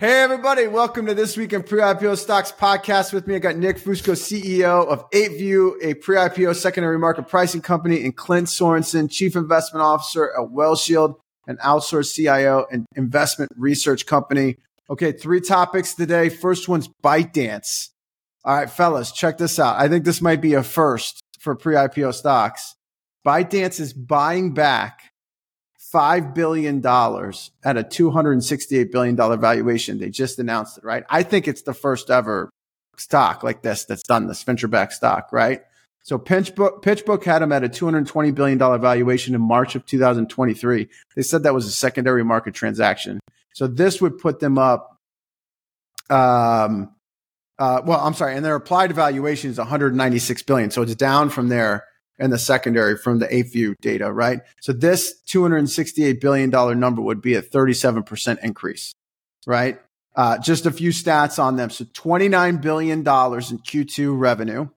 Hey, everybody. Welcome to This Week in Pre-IPO Stocks podcast. With me, I got Nick Fusco, CEO of 8View, a pre-IPO secondary market pricing company, and Clint Sorenson, Chief Investment Officer at WealthShield, an outsourced CIO and investment research company. Okay, three topics today. First one's ByteDance. All right, fellas, check this out. I think this might be a first for pre-IPO stocks. ByteDance is buying back $5 billion at a $268 billion valuation. They just announced it, right? I think it's the first ever stock like this that's done this venture stock, right? So PitchBook, PitchBook had them at a $220 billion valuation in March of 2023. They said that was a secondary market transaction. So this would put them up. Um, uh, well, I'm sorry, and their applied valuation is 196 billion. So it's down from there and the secondary from the 8View data, right? So this $268 billion number would be a 37% increase, right? Uh, just a few stats on them. So $29 billion in Q2 revenue.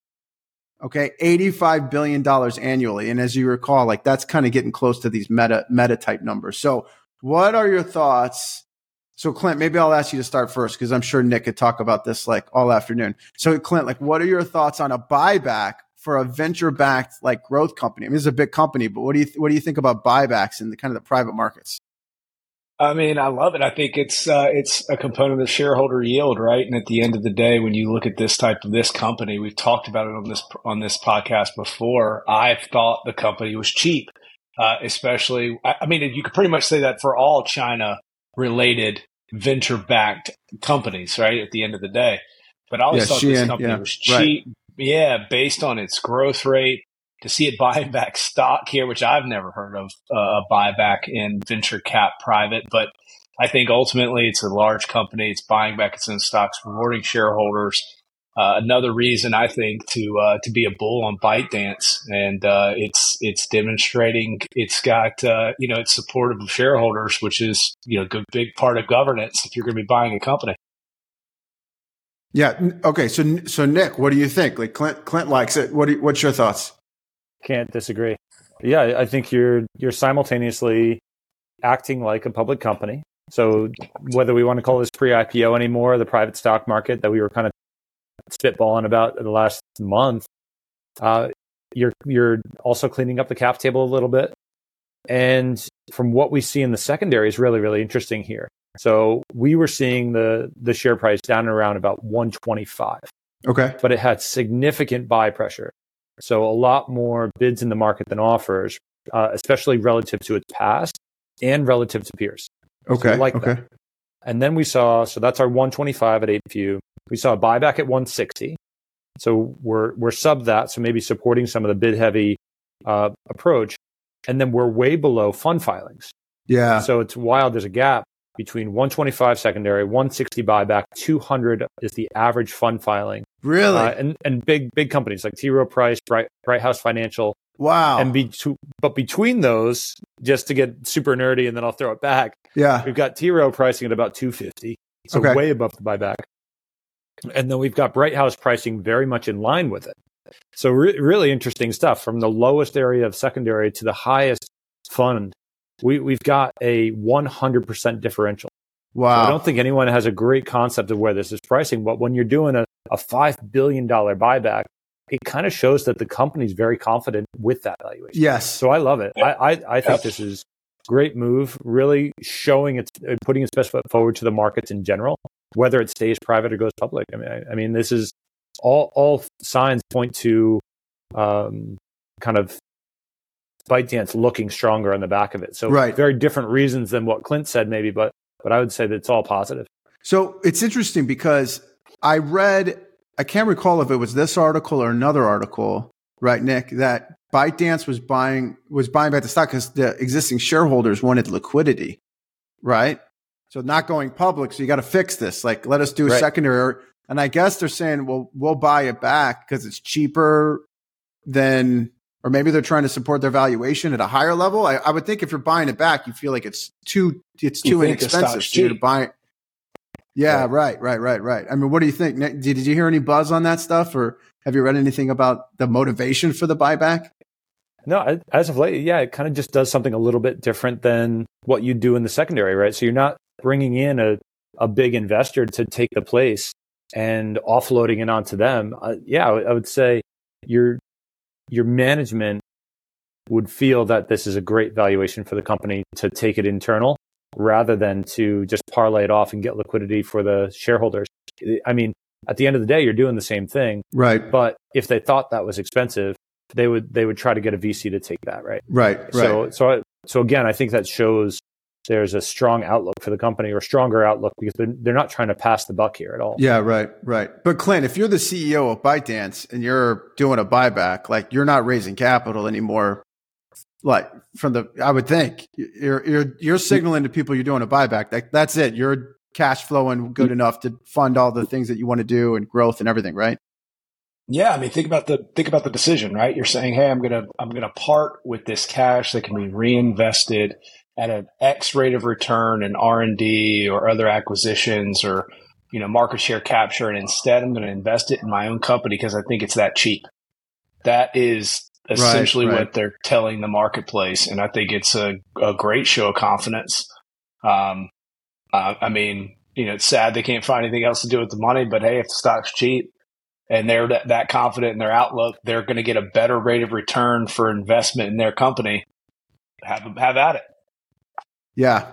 Okay. $85 billion annually. And as you recall, like that's kind of getting close to these meta, meta type numbers. So what are your thoughts? So Clint, maybe I'll ask you to start first because I'm sure Nick could talk about this like all afternoon. So Clint, like what are your thoughts on a buyback for a venture backed like growth company? I mean, it's a big company, but what do you what do you think about buybacks in the kind of the private markets? I mean, I love it. I think it's uh, it's a component of shareholder yield, right? And at the end of the day, when you look at this type of this company, we've talked about it on this on this podcast before. I thought the company was cheap, uh, especially. I, I mean, you could pretty much say that for all China related venture backed companies, right? At the end of the day, but I always yeah, thought Shein, this company yeah, was cheap, right. Yeah, based on its growth rate, to see it buying back stock here, which I've never heard of uh, a buyback in venture cap private, but I think ultimately it's a large company. It's buying back its own stocks, rewarding shareholders. Uh, another reason I think to uh, to be a bull on ByteDance, and uh, it's it's demonstrating it's got uh, you know it's supportive of shareholders, which is you know a big part of governance if you're going to be buying a company. Yeah. Okay. So, so Nick, what do you think? Like Clint, Clint likes it. What you, what's your thoughts? Can't disagree. Yeah, I think you're you're simultaneously acting like a public company. So whether we want to call this pre-IPO anymore, the private stock market that we were kind of spitballing about in the last month, uh, you're you're also cleaning up the cap table a little bit. And from what we see in the secondary is really really interesting here. So we were seeing the the share price down around about 125. Okay. But it had significant buy pressure. So a lot more bids in the market than offers, uh, especially relative to its past and relative to peers. Okay. So like okay. That. And then we saw, so that's our 125 at 8View. We saw a buyback at 160. So we're, we're sub that. So maybe supporting some of the bid heavy uh, approach. And then we're way below fund filings. Yeah. So it's wild. There's a gap between 125 secondary, 160 buyback, 200 is the average fund filing. Really? Uh, and and big big companies like T. Rowe Price, Bright Brighthouse Financial. Wow. And be, but between those, just to get super nerdy, and then I'll throw it back. Yeah. We've got T. Rowe pricing at about 250, so okay. way above the buyback. And then we've got Brighthouse pricing very much in line with it. So re- really interesting stuff from the lowest area of secondary to the highest fund we, we've got a 100% differential. Wow. So I don't think anyone has a great concept of where this is pricing, but when you're doing a, a $5 billion buyback, it kind of shows that the company's very confident with that valuation. Yes. So I love it. I, I, I think this is great move, really showing its, uh, putting its best foot forward to the markets in general, whether it stays private or goes public. I mean, I, I mean, this is all, all signs point to um, kind of ByteDance looking stronger on the back of it. So right. very different reasons than what Clint said, maybe, but but I would say that it's all positive. So it's interesting because I read, I can't recall if it was this article or another article, right, Nick, that ByteDance was buying was buying back the stock because the existing shareholders wanted liquidity, right? So not going public, so you got to fix this. Like, let us do a right. secondary. And I guess they're saying, well, we'll buy it back because it's cheaper than or maybe they're trying to support their valuation at a higher level. I, I would think if you're buying it back, you feel like it's too it's too inexpensive for you to buy it. Yeah, right. right, right, right, right. I mean, what do you think? Did, did you hear any buzz on that stuff, or have you read anything about the motivation for the buyback? No, as of late, yeah, it kind of just does something a little bit different than what you do in the secondary, right? So you're not bringing in a a big investor to take the place and offloading it onto them, uh, yeah, I would say your your management would feel that this is a great valuation for the company to take it internal rather than to just parlay it off and get liquidity for the shareholders. I mean, at the end of the day, you're doing the same thing. Right. But if they thought that was expensive, they would they would try to get a VC to take that, right? Right. Right. So so so again, I think that shows there's a strong outlook for the company or stronger outlook because they're, they're not trying to pass the buck here at all. Yeah, right, right. But Clint, if you're the CEO of ByteDance and you're doing a buyback, like you're not raising capital anymore, like from the, I would think you're you're you're signaling to people you're doing a buyback. Like that's it. You're cash flowing good enough to fund all the things that you want to do and growth and everything, right? Yeah, I mean, think about the think about the decision, right? You're saying, "Hey, I'm gonna I'm gonna part with this cash that can be reinvested at an X rate of return in R and D or other acquisitions or you know market share capture, and instead I'm going to invest it in my own company because I think it's that cheap." That is essentially right, right. what they're telling the marketplace, and I think it's a, a great show of confidence. Um, uh, I mean, you know, it's sad they can't find anything else to do with the money, but hey, if the stock's cheap, and they're that, that confident in their outlook, they're going to get a better rate of return for investment in their company. Have have at it. Yeah,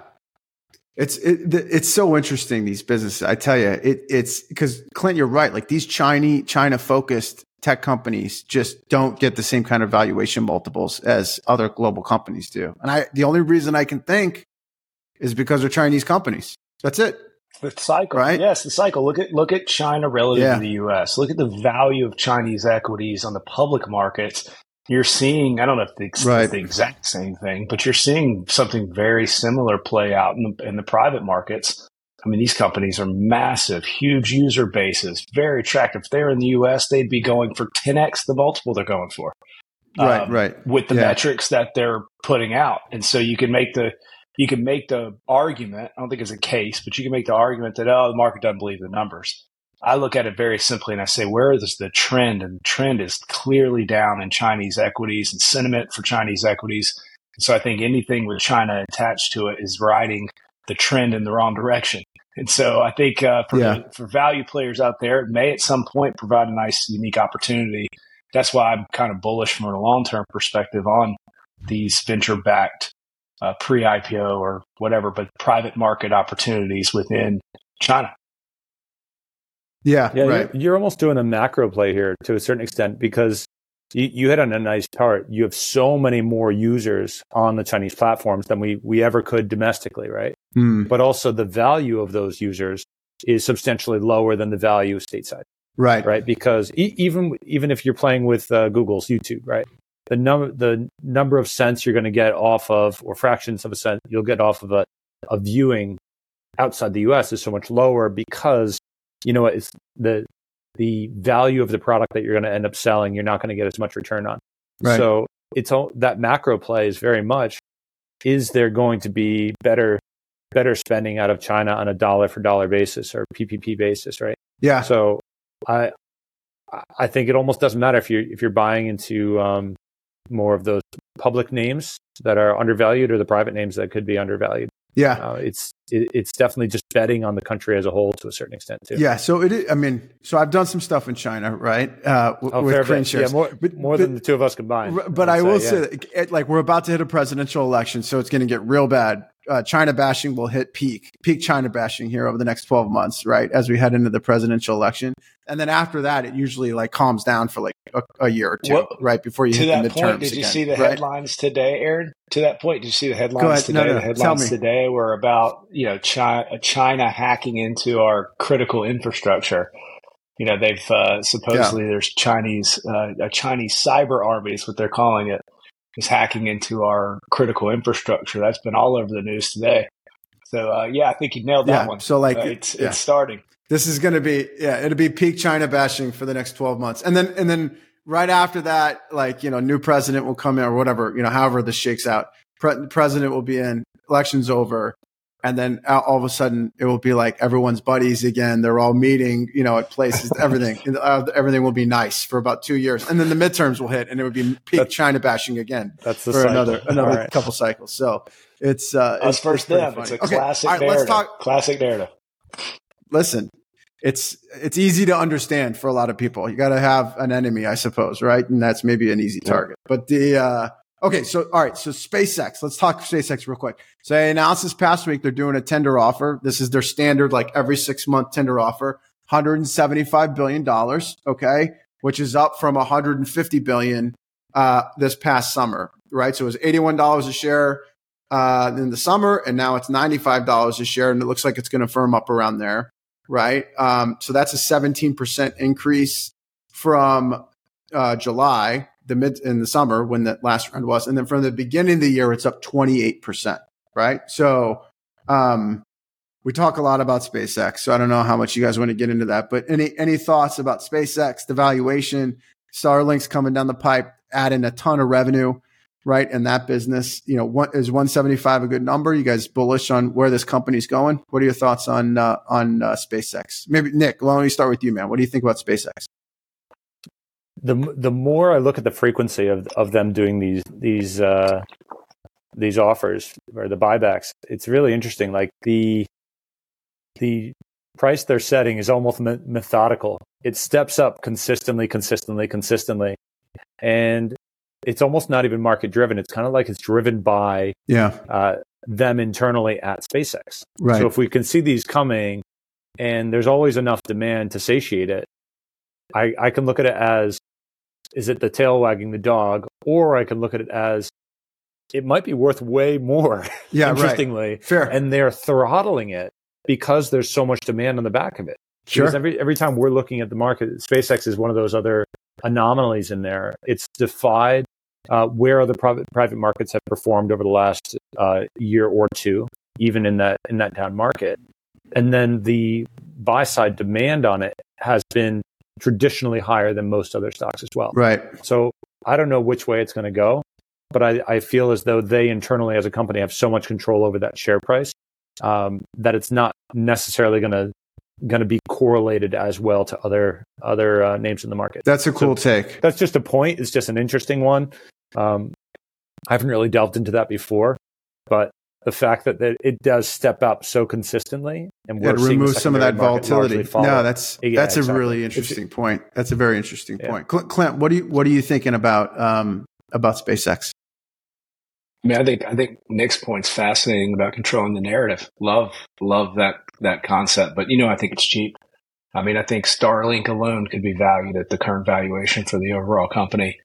it's it, it's so interesting these businesses. I tell you, it, it's because Clint, you're right. Like these China China focused tech companies just don't get the same kind of valuation multiples as other global companies do. And I the only reason I can think is because they're Chinese companies. That's it the cycle, right? Yes, the cycle. Look at look at China relative yeah. to the U.S. Look at the value of Chinese equities on the public markets. You're seeing, I don't know if it's right. the exact same thing, but you're seeing something very similar play out in the, in the private markets. I mean, these companies are massive, huge user bases, very attractive. If they're in the U.S., they'd be going for 10x the multiple they're going for. Right, um, right. With the yeah. metrics that they're putting out, and so you can make the you can make the argument, I don't think it's a case, but you can make the argument that, oh, the market doesn't believe the numbers. I look at it very simply and I say, where is the trend? And the trend is clearly down in Chinese equities and sentiment for Chinese equities. so I think anything with China attached to it is riding the trend in the wrong direction. And so I think uh, for, yeah. for value players out there, it may at some point provide a nice, unique opportunity. That's why I'm kind of bullish from a long term perspective on these venture backed uh, pre IPO or whatever, but private market opportunities within China. Yeah, yeah, right. You're, you're, almost doing a macro play here to a certain extent because you, you hit on a nice part. You have so many more users on the Chinese platforms than we we ever could domestically, right? Mm. But also the value of those users is substantially lower than the value stateside. Right. Right. Because e- even even if you're playing with uh, Google's YouTube, right? the number the number of cents you're going to get off of, or fractions of a cent you'll get off of a, a viewing outside the U.S. is so much lower because you know what, it's the the value of the product that you're going to end up selling you're not going to get as much return on. Right. So it's all that macro play is very much is there going to be better better spending out of China on a dollar for dollar basis or PPP basis, right? Yeah. So I I think it almost doesn't matter if you're if you're buying into um, more of those public names that are undervalued or the private names that could be undervalued. Yeah, uh, it's it, it's definitely just betting on the country as a whole to a certain extent too. Yeah, so it. Is, I mean, so I've done some stuff in China, right? Uh, oh, with KraneShares, yeah, more, but, more but, than the two of us combined. But I will say, yeah. say, like we're about to hit a presidential election, so it's going to get real bad uh, China bashing will hit peak, peak China bashing here over the next 12 months, right? As we head into the presidential election. And then after that, it usually like calms down for like a, a year or two, well, right? Before you to hit that the midterms. Point, did you again, see the right? headlines today, Aaron? To that point, did you see the headlines today? No, no, the headlines today were about, you know, China, China hacking into our critical infrastructure you know they've uh, supposedly yeah. there's Chinese uh, a Chinese cyber army is what they're calling it is hacking into our critical infrastructure. That's been all over the news today. So uh, yeah, I think you nailed that yeah, one. So like uh, it's yeah. it's starting. This is going to be yeah, it'll be peak China bashing for the next twelve months, and then and then right after that, like you know, new president will come in or whatever you know, however this shakes out. Pre- president will be in, elections over, and then all of a sudden it will be like everyone's buddies again. They're all meeting, you know, at places. everything, uh, everything will be nice for about two years, and then the midterms will hit, and it would be peak that's, China bashing again. That's the for cycle. another another right. couple cycles. So it's uh, it's first them. It's a okay. classic right, narrative. Let's talk classic narrative. listen, it's it's easy to understand for a lot of people. You got to have an enemy, I suppose, right? And that's maybe an easy target. But the uh, okay, so all right, so SpaceX. Let's talk SpaceX real quick. So they announced this past week they're doing a tender offer. This is their standard, like every six month tender offer, 175 billion dollars. Okay, which is up from 150 billion uh, this past summer, right? So it was 81 dollars a share uh, in the summer, and now it's 95 dollars a share, and it looks like it's going to firm up around there right? Um, so that's a 17% increase from uh, July, the mid in the summer when the last round was, and then from the beginning of the year, it's up 28%, right? So um, we talk a lot about SpaceX, so I don't know how much you guys want to get into that, but any any thoughts about SpaceX, the valuation, Starlink's coming down the pipe, adding a ton of revenue right? And that business, you know, what is 175 a good number? You guys bullish on where this company's going? What are your thoughts on uh, on uh, SpaceX? Maybe Nick, why don't we start with you, man? What do you think about SpaceX? The the more I look at the frequency of of them doing these these uh, these offers or the buybacks, it's really interesting. Like the the price they're setting is almost me- methodical. It steps up consistently, consistently, consistently, and it's almost not even market driven. It's kind of like it's driven by yeah uh, them internally at SpaceX. Right. So if we can see these coming, and there's always enough demand to satiate it, I, I can look at it as is it the tail wagging the dog, or I can look at it as it might be worth way more. Yeah, interestingly, right. fair. And they're throttling it because there's so much demand on the back of it. Sure. Because every every time we're looking at the market, SpaceX is one of those other anomalies in there. It's defied uh, where other private private markets have performed over the last uh, year or two, even in that in that down market. And then the buy side demand on it has been traditionally higher than most other stocks as well. Right. So I don't know which way it's going to go, but I, I, feel as though they internally as a company have so much control over that share price um, that it's not necessarily going to going to be correlated as well to other other uh, names in the market. That's a cool so take. That's just a point. It's just an interesting one. Um, I haven't really delved into that before, but the fact that, that it does step up so consistently and we're yeah, remove some of that volatility. No, that's yeah, that's exactly. a really interesting it's, point. That's a very interesting yeah. point. Clint, what do you what are you thinking about um, about SpaceX? I mean, I think I think Nick's point's fascinating about controlling the narrative. Love love that that concept, but you know, I think it's cheap. I mean, I think Starlink alone could be valued at the current valuation for the overall company.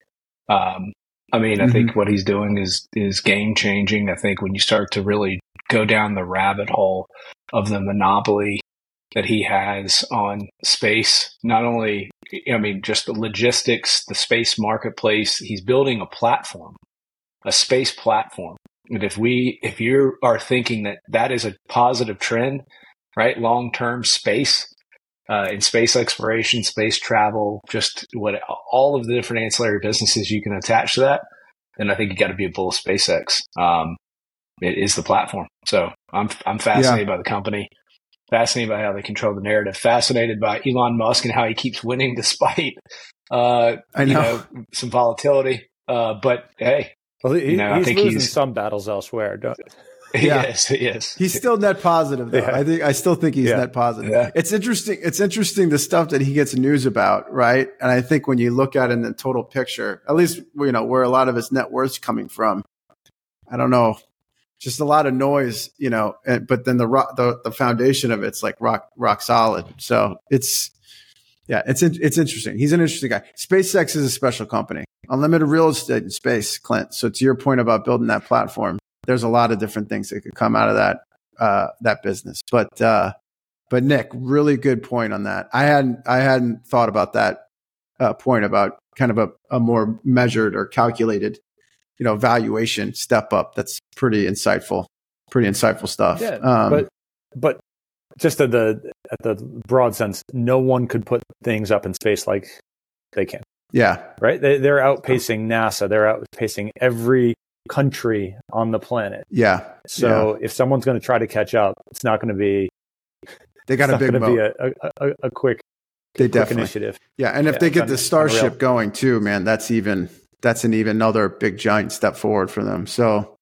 Um, I mean, mm-hmm. I think what he's doing is is game changing. I think when you start to really go down the rabbit hole of the monopoly that he has on space, not only I mean just the logistics, the space marketplace, he's building a platform, a space platform. And if we if you are thinking that that is a positive trend, right? Long term space uh, in space exploration, space travel, just what all of the different ancillary businesses you can attach to that. And I think you got to be a bull of SpaceX. Um, it is the platform. So I'm I'm fascinated yeah. by the company, fascinated by how they control the narrative, fascinated by Elon Musk and how he keeps winning despite uh, I know. You know some volatility. Uh, but hey, well, he, you know, he's I think losing he's, some battles elsewhere. Don't, Yeah. Yes, yes. He's still net positive though. Yeah. I think I still think he's yeah. net positive. Yeah. It's interesting. It's interesting the stuff that he gets news about, right? And I think when you look at it in the total picture, at least you know where a lot of his net worth's coming from. I don't know, just a lot of noise, you know. And, but then the rock, the the foundation of it's like rock rock solid. So it's yeah, it's it's interesting. He's an interesting guy. SpaceX is a special company. Unlimited real estate in space, Clint. So to your point about building that platform, there's a lot of different things that could come out of that uh, that business. But uh, but Nick, really good point on that. I hadn't I hadn't thought about that uh, point about kind of a, a more measured or calculated, you know, valuation step up. That's pretty insightful. Pretty insightful stuff. Yeah, um, but but just at the at the broad sense, no one could put things up in space like they can. Yeah. Right. They, they're outpacing NASA. They're outpacing every country on the planet. Yeah. So yeah. if someone's going to try to catch up, it's not going to be. They got a big. Be a, a, a, quick. They quick definitely initiative. Yeah, and if yeah, they get the Starship going too, man, that's even that's an even another big giant step forward for them. So,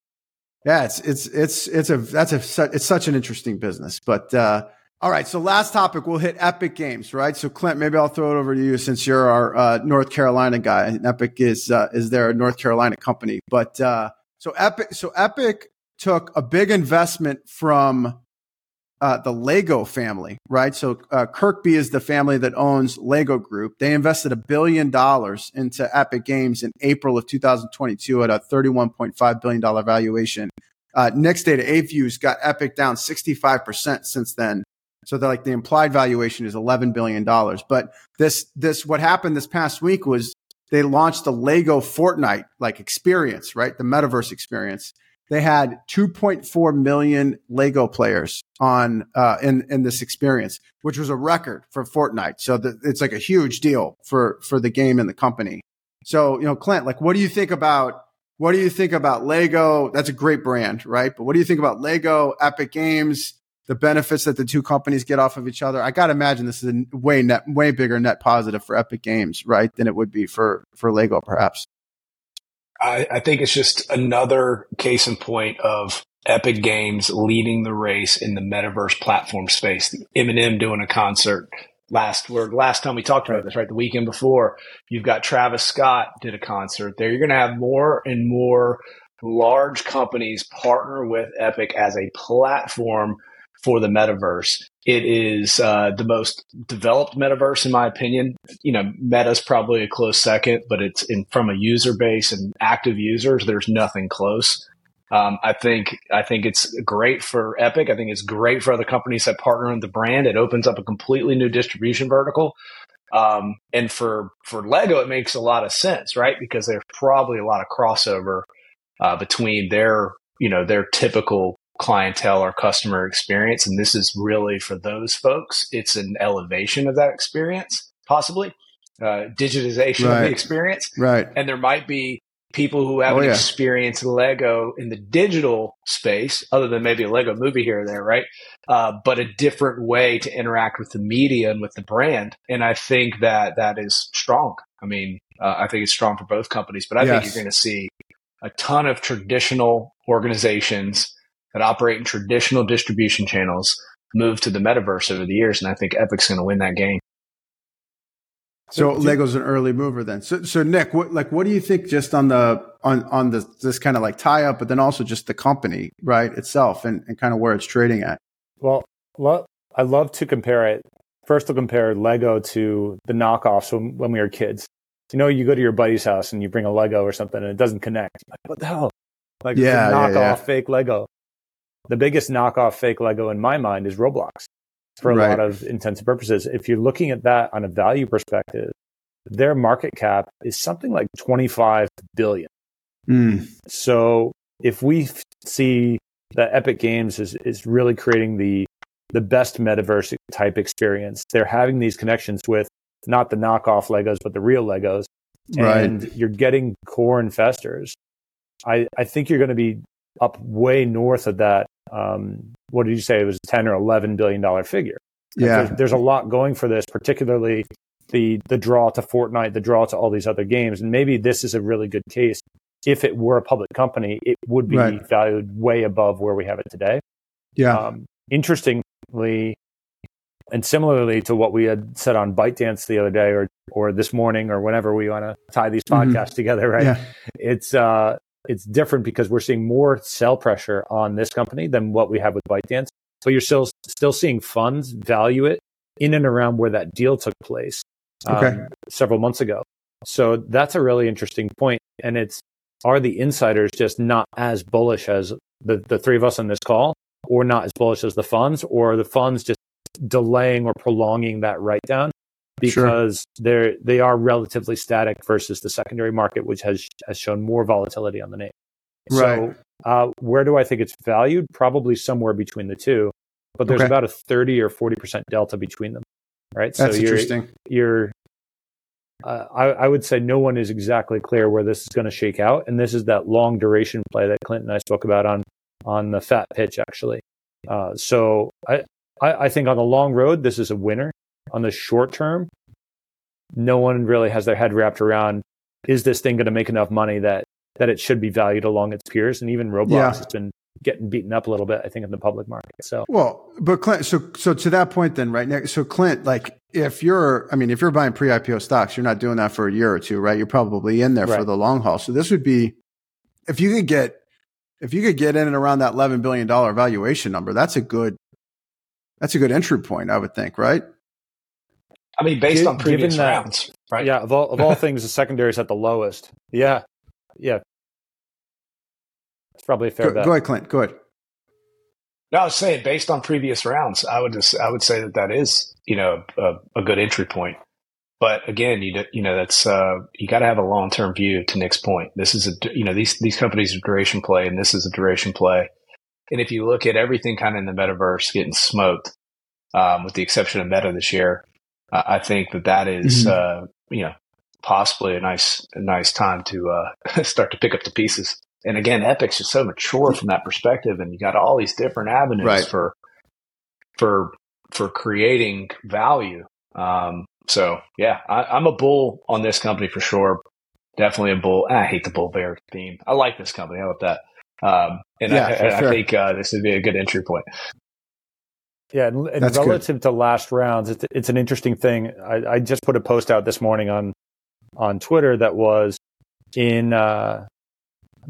yeah, it's it's it's it's a that's a it's such an interesting business. But uh, All right. So last topic, we'll hit Epic Games, right? So Clint, maybe I'll throw it over to you since you're our uh, North Carolina guy. And Epic is uh, is their North Carolina company, but uh, so Epic, so Epic took a big investment from uh, the Lego family, right? So uh, Kirkbi is the family that owns Lego Group. They invested a billion dollars into Epic Games in April of 2022 at a 31.5 billion dollar valuation. Uh, next data, 8View's got Epic down 65% since then. So they're like the implied valuation is $11 billion. But this, this, what happened this past week was they launched the Lego Fortnite like experience, right? The metaverse experience. They had 2.4 million Lego players on uh, in in this experience, which was a record for Fortnite. So the, it's like a huge deal for for the game and the company. So you know, Clint, like, what do you think about what do you think about Lego? That's a great brand, right? But what do you think about Lego, Epic Games? The benefits that the two companies get off of each other. I got to imagine this is a way net, way bigger net positive for Epic Games, right, than it would be for for Lego, perhaps. I, I think it's just another case in point of Epic Games leading the race in the metaverse platform space. Eminem doing a concert last word last time we talked about this, right? The weekend before, you've got Travis Scott did a concert there. You're going to have more and more large companies partner with Epic as a platform for the metaverse. It is uh, the most developed metaverse, in my opinion. You know, Meta's probably a close second, but it's in from a user base and active users. There's nothing close. Um, I think I think it's great for Epic. I think it's great for other companies that partner with the brand. It opens up a completely new distribution vertical. Um, and for for Lego, it makes a lot of sense, right? Because there's probably a lot of crossover uh, between their you know their typical clientele or customer experience. And this is really for those folks. It's an elevation of that experience, possibly uh, digitization right. of the experience. Right. And there might be people who haven't oh, yeah. experienced Lego in the digital space, other than maybe a Lego movie here or there, right? Uh, but a different way to interact with the media and with the brand. And I think that that is strong. I mean, uh, I think it's strong for both companies, but I yes. think you're going to see a ton of traditional organizations that operate in traditional distribution channels move to the metaverse over the years, and I think Epic's going to win that game. So Lego's an early mover then. So, so Nick, what, like, what do you think just on the, on, on the, this kind of like tie up, but then also just the company, right, itself and, and kind of where it's trading at? Well, lo- I love to compare it. First, to compare Lego to the knockoffs when, when we were kids. You know, you go to your buddy's house and you bring a Lego or something and it doesn't connect. Like, what the hell? Like, yeah, knockoff yeah, yeah. fake Lego the biggest knockoff fake Lego in my mind is Roblox for a right. lot of intensive purposes. If you're looking at that on a value perspective, their market cap is something like 25 billion. Mm. So if we f- see that Epic Games is, is really creating the the best metaverse type experience, they're having these connections with not the knockoff Legos, but the real Legos. And right. you're getting core investors. I, I think you're going to be up way north of that um, what did you say? It was 10 or 11 billion dollar figure. Yeah. There's, there's, a lot going for this, particularly the, the draw to Fortnite, the draw to all these other games. And maybe this is a really good case. If it were a public company, it would be right. valued way above where we have it today. Yeah. Um, interestingly, and similarly to what we had said on ByteDance the other day or or this morning or whenever we want to tie these mm-hmm. podcasts mm-hmm. together, right? Yeah. It's uh it's different because we're seeing more sell pressure on this company than what we have with ByteDance. But you're still still seeing funds value it in and around where that deal took place um, several months ago. So that's a really interesting point. And it's are the insiders just not as bullish as the, the three of us on this call, or not as bullish as the funds, or the funds just delaying or prolonging that write down because sure. they're they are relatively static versus the secondary market, which has has shown more volatility on the name. Right. So, uh, where do I think it's valued? Probably somewhere between the two, but there's okay. about a thirty or forty percent delta between them. Right. That's so you're, interesting. You're uh, I, I, would say no one is exactly clear where this is going to shake out, and this is that long duration play that Clinton and I spoke about on on the fat pitch actually. Uh, so I, I, I think on the long road this is a winner on the short term, no one really has their head wrapped around is this thing going to make enough money that that it should be valued along its peers and even roblox yeah. has been getting beaten up a little bit. I think in the public market. So well, but Clint, so so to that point, then right now so Clint, like if you're, I mean, if you're buying pre-IPO stocks, you're not doing that for a year or two, right? You're probably in there right. for the long haul. So this would be, if you could get, if you could get in and around that eleven billion dollar valuation number, that's a good, that's a good entry point, I would think, right? I mean, based G- on previous that, rounds, right? Yeah, of all of all things, the secondary is at the lowest. Yeah, yeah, it's probably a fair go, bet. Go ahead, Clint. Go ahead. No, I was saying based on previous rounds, I would just I would say that that is you know a, a good entry point. But again, you you know that's uh, you got to have a long term view. To Nick's point, this is a you know these these companies are duration play, and this is a duration play. And if you look at everything kind of in the metaverse getting smoked, um, with the exception of Meta this year, I think that that is, mm-hmm. uh, you know possibly a nice a nice time to uh, start to pick up the pieces and again, Epic's just so mature from that perspective, and you got all these different avenues right. for for for creating value. Um, so yeah, I, am a bull on this company for sure. Definitely a bull. I hate the bull bear theme. I like this company. How about that? Um, and yeah, I, I, sure. I, think uh, this would be a good entry point. Yeah, and, and relative good. to last rounds, it's, it's an interesting thing. I, I, just put a post out this morning on on Twitter that was in uh,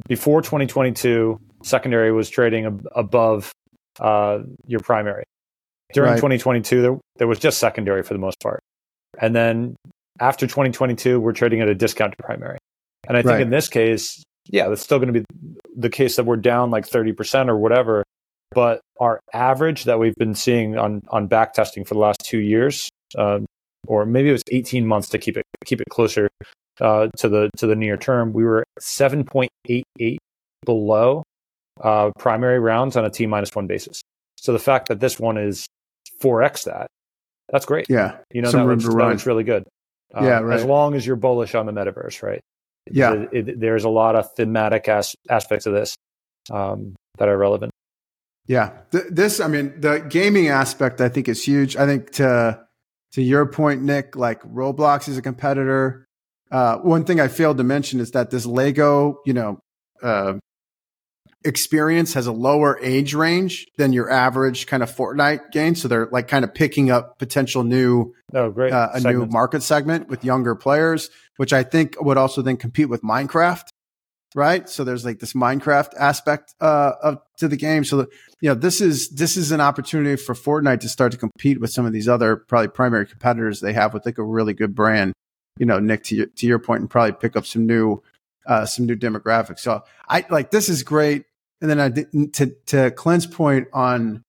before 2022, secondary was trading ab- above uh, your primary. During right. 2022, there, there was just secondary for the most part. And then after 2022, we're trading at a discount to primary. And I think right. in this case, yeah, that's still going to be the case that we're down like 30% or whatever. But our average that we've been seeing on, on back testing for the last two years, uh, or maybe it was 18 months to keep it keep it closer uh, to the to the near term. We were 7.88 below uh, primary rounds on a T minus one basis. So the fact that this one is 4x that, that's great. Yeah, you know that looks, that looks, really good. Um, yeah, right. As long as you're bullish on the metaverse, right? Yeah, it, it, there's a lot of thematic as, aspects of this um, that are relevant. Yeah, Th- this I mean the gaming aspect I think is huge. I think to to your point, Nick, like Roblox is a competitor. Uh, one thing I failed to mention is that this Lego, you know, uh, experience has a lower age range than your average kind of Fortnite game. So they're like kind of picking up potential new, oh great, uh, a new market segment with younger players, which I think would also then compete with Minecraft, right? So there's like this Minecraft aspect uh, of to the game. So you know this is this is an opportunity for Fortnite to start to compete with some of these other probably primary competitors they have with like a really good brand you know, Nick, to your, to your point, and probably pick up some new, uh, some new demographics. So I like this is great. And then I did, to to Clint's point on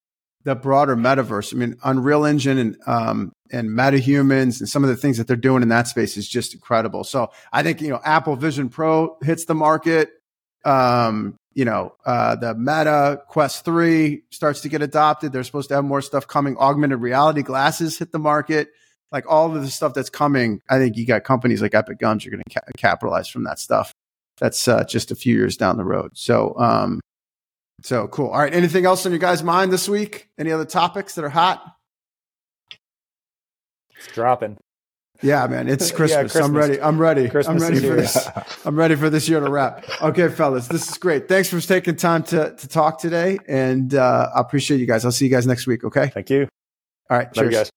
the broader metaverse. I mean, Unreal Engine and um, and MetaHumans and some of the things that they're doing in that space is just incredible. So I think you know Apple Vision Pro hits the market. Um, you know, uh, the Meta Quest Three starts to get adopted. They're supposed to have more stuff coming. Augmented reality glasses hit the market like all of the stuff that's coming, I think you got companies like Epic Games are going to ca- capitalize from that stuff. That's uh, just a few years down the road. So, um, so cool. All right. Anything else on your guys' mind this week? Any other topics that are hot? It's dropping. Yeah, man, it's Christmas. yeah, Christmas. I'm ready. I'm ready. Christmas I'm ready for this. I'm ready for this year to wrap. Okay, fellas, this is great. Thanks for taking time to to talk today, and uh, I appreciate you guys. I'll see you guys next week. Okay. Thank you. All right. Love cheers. guys.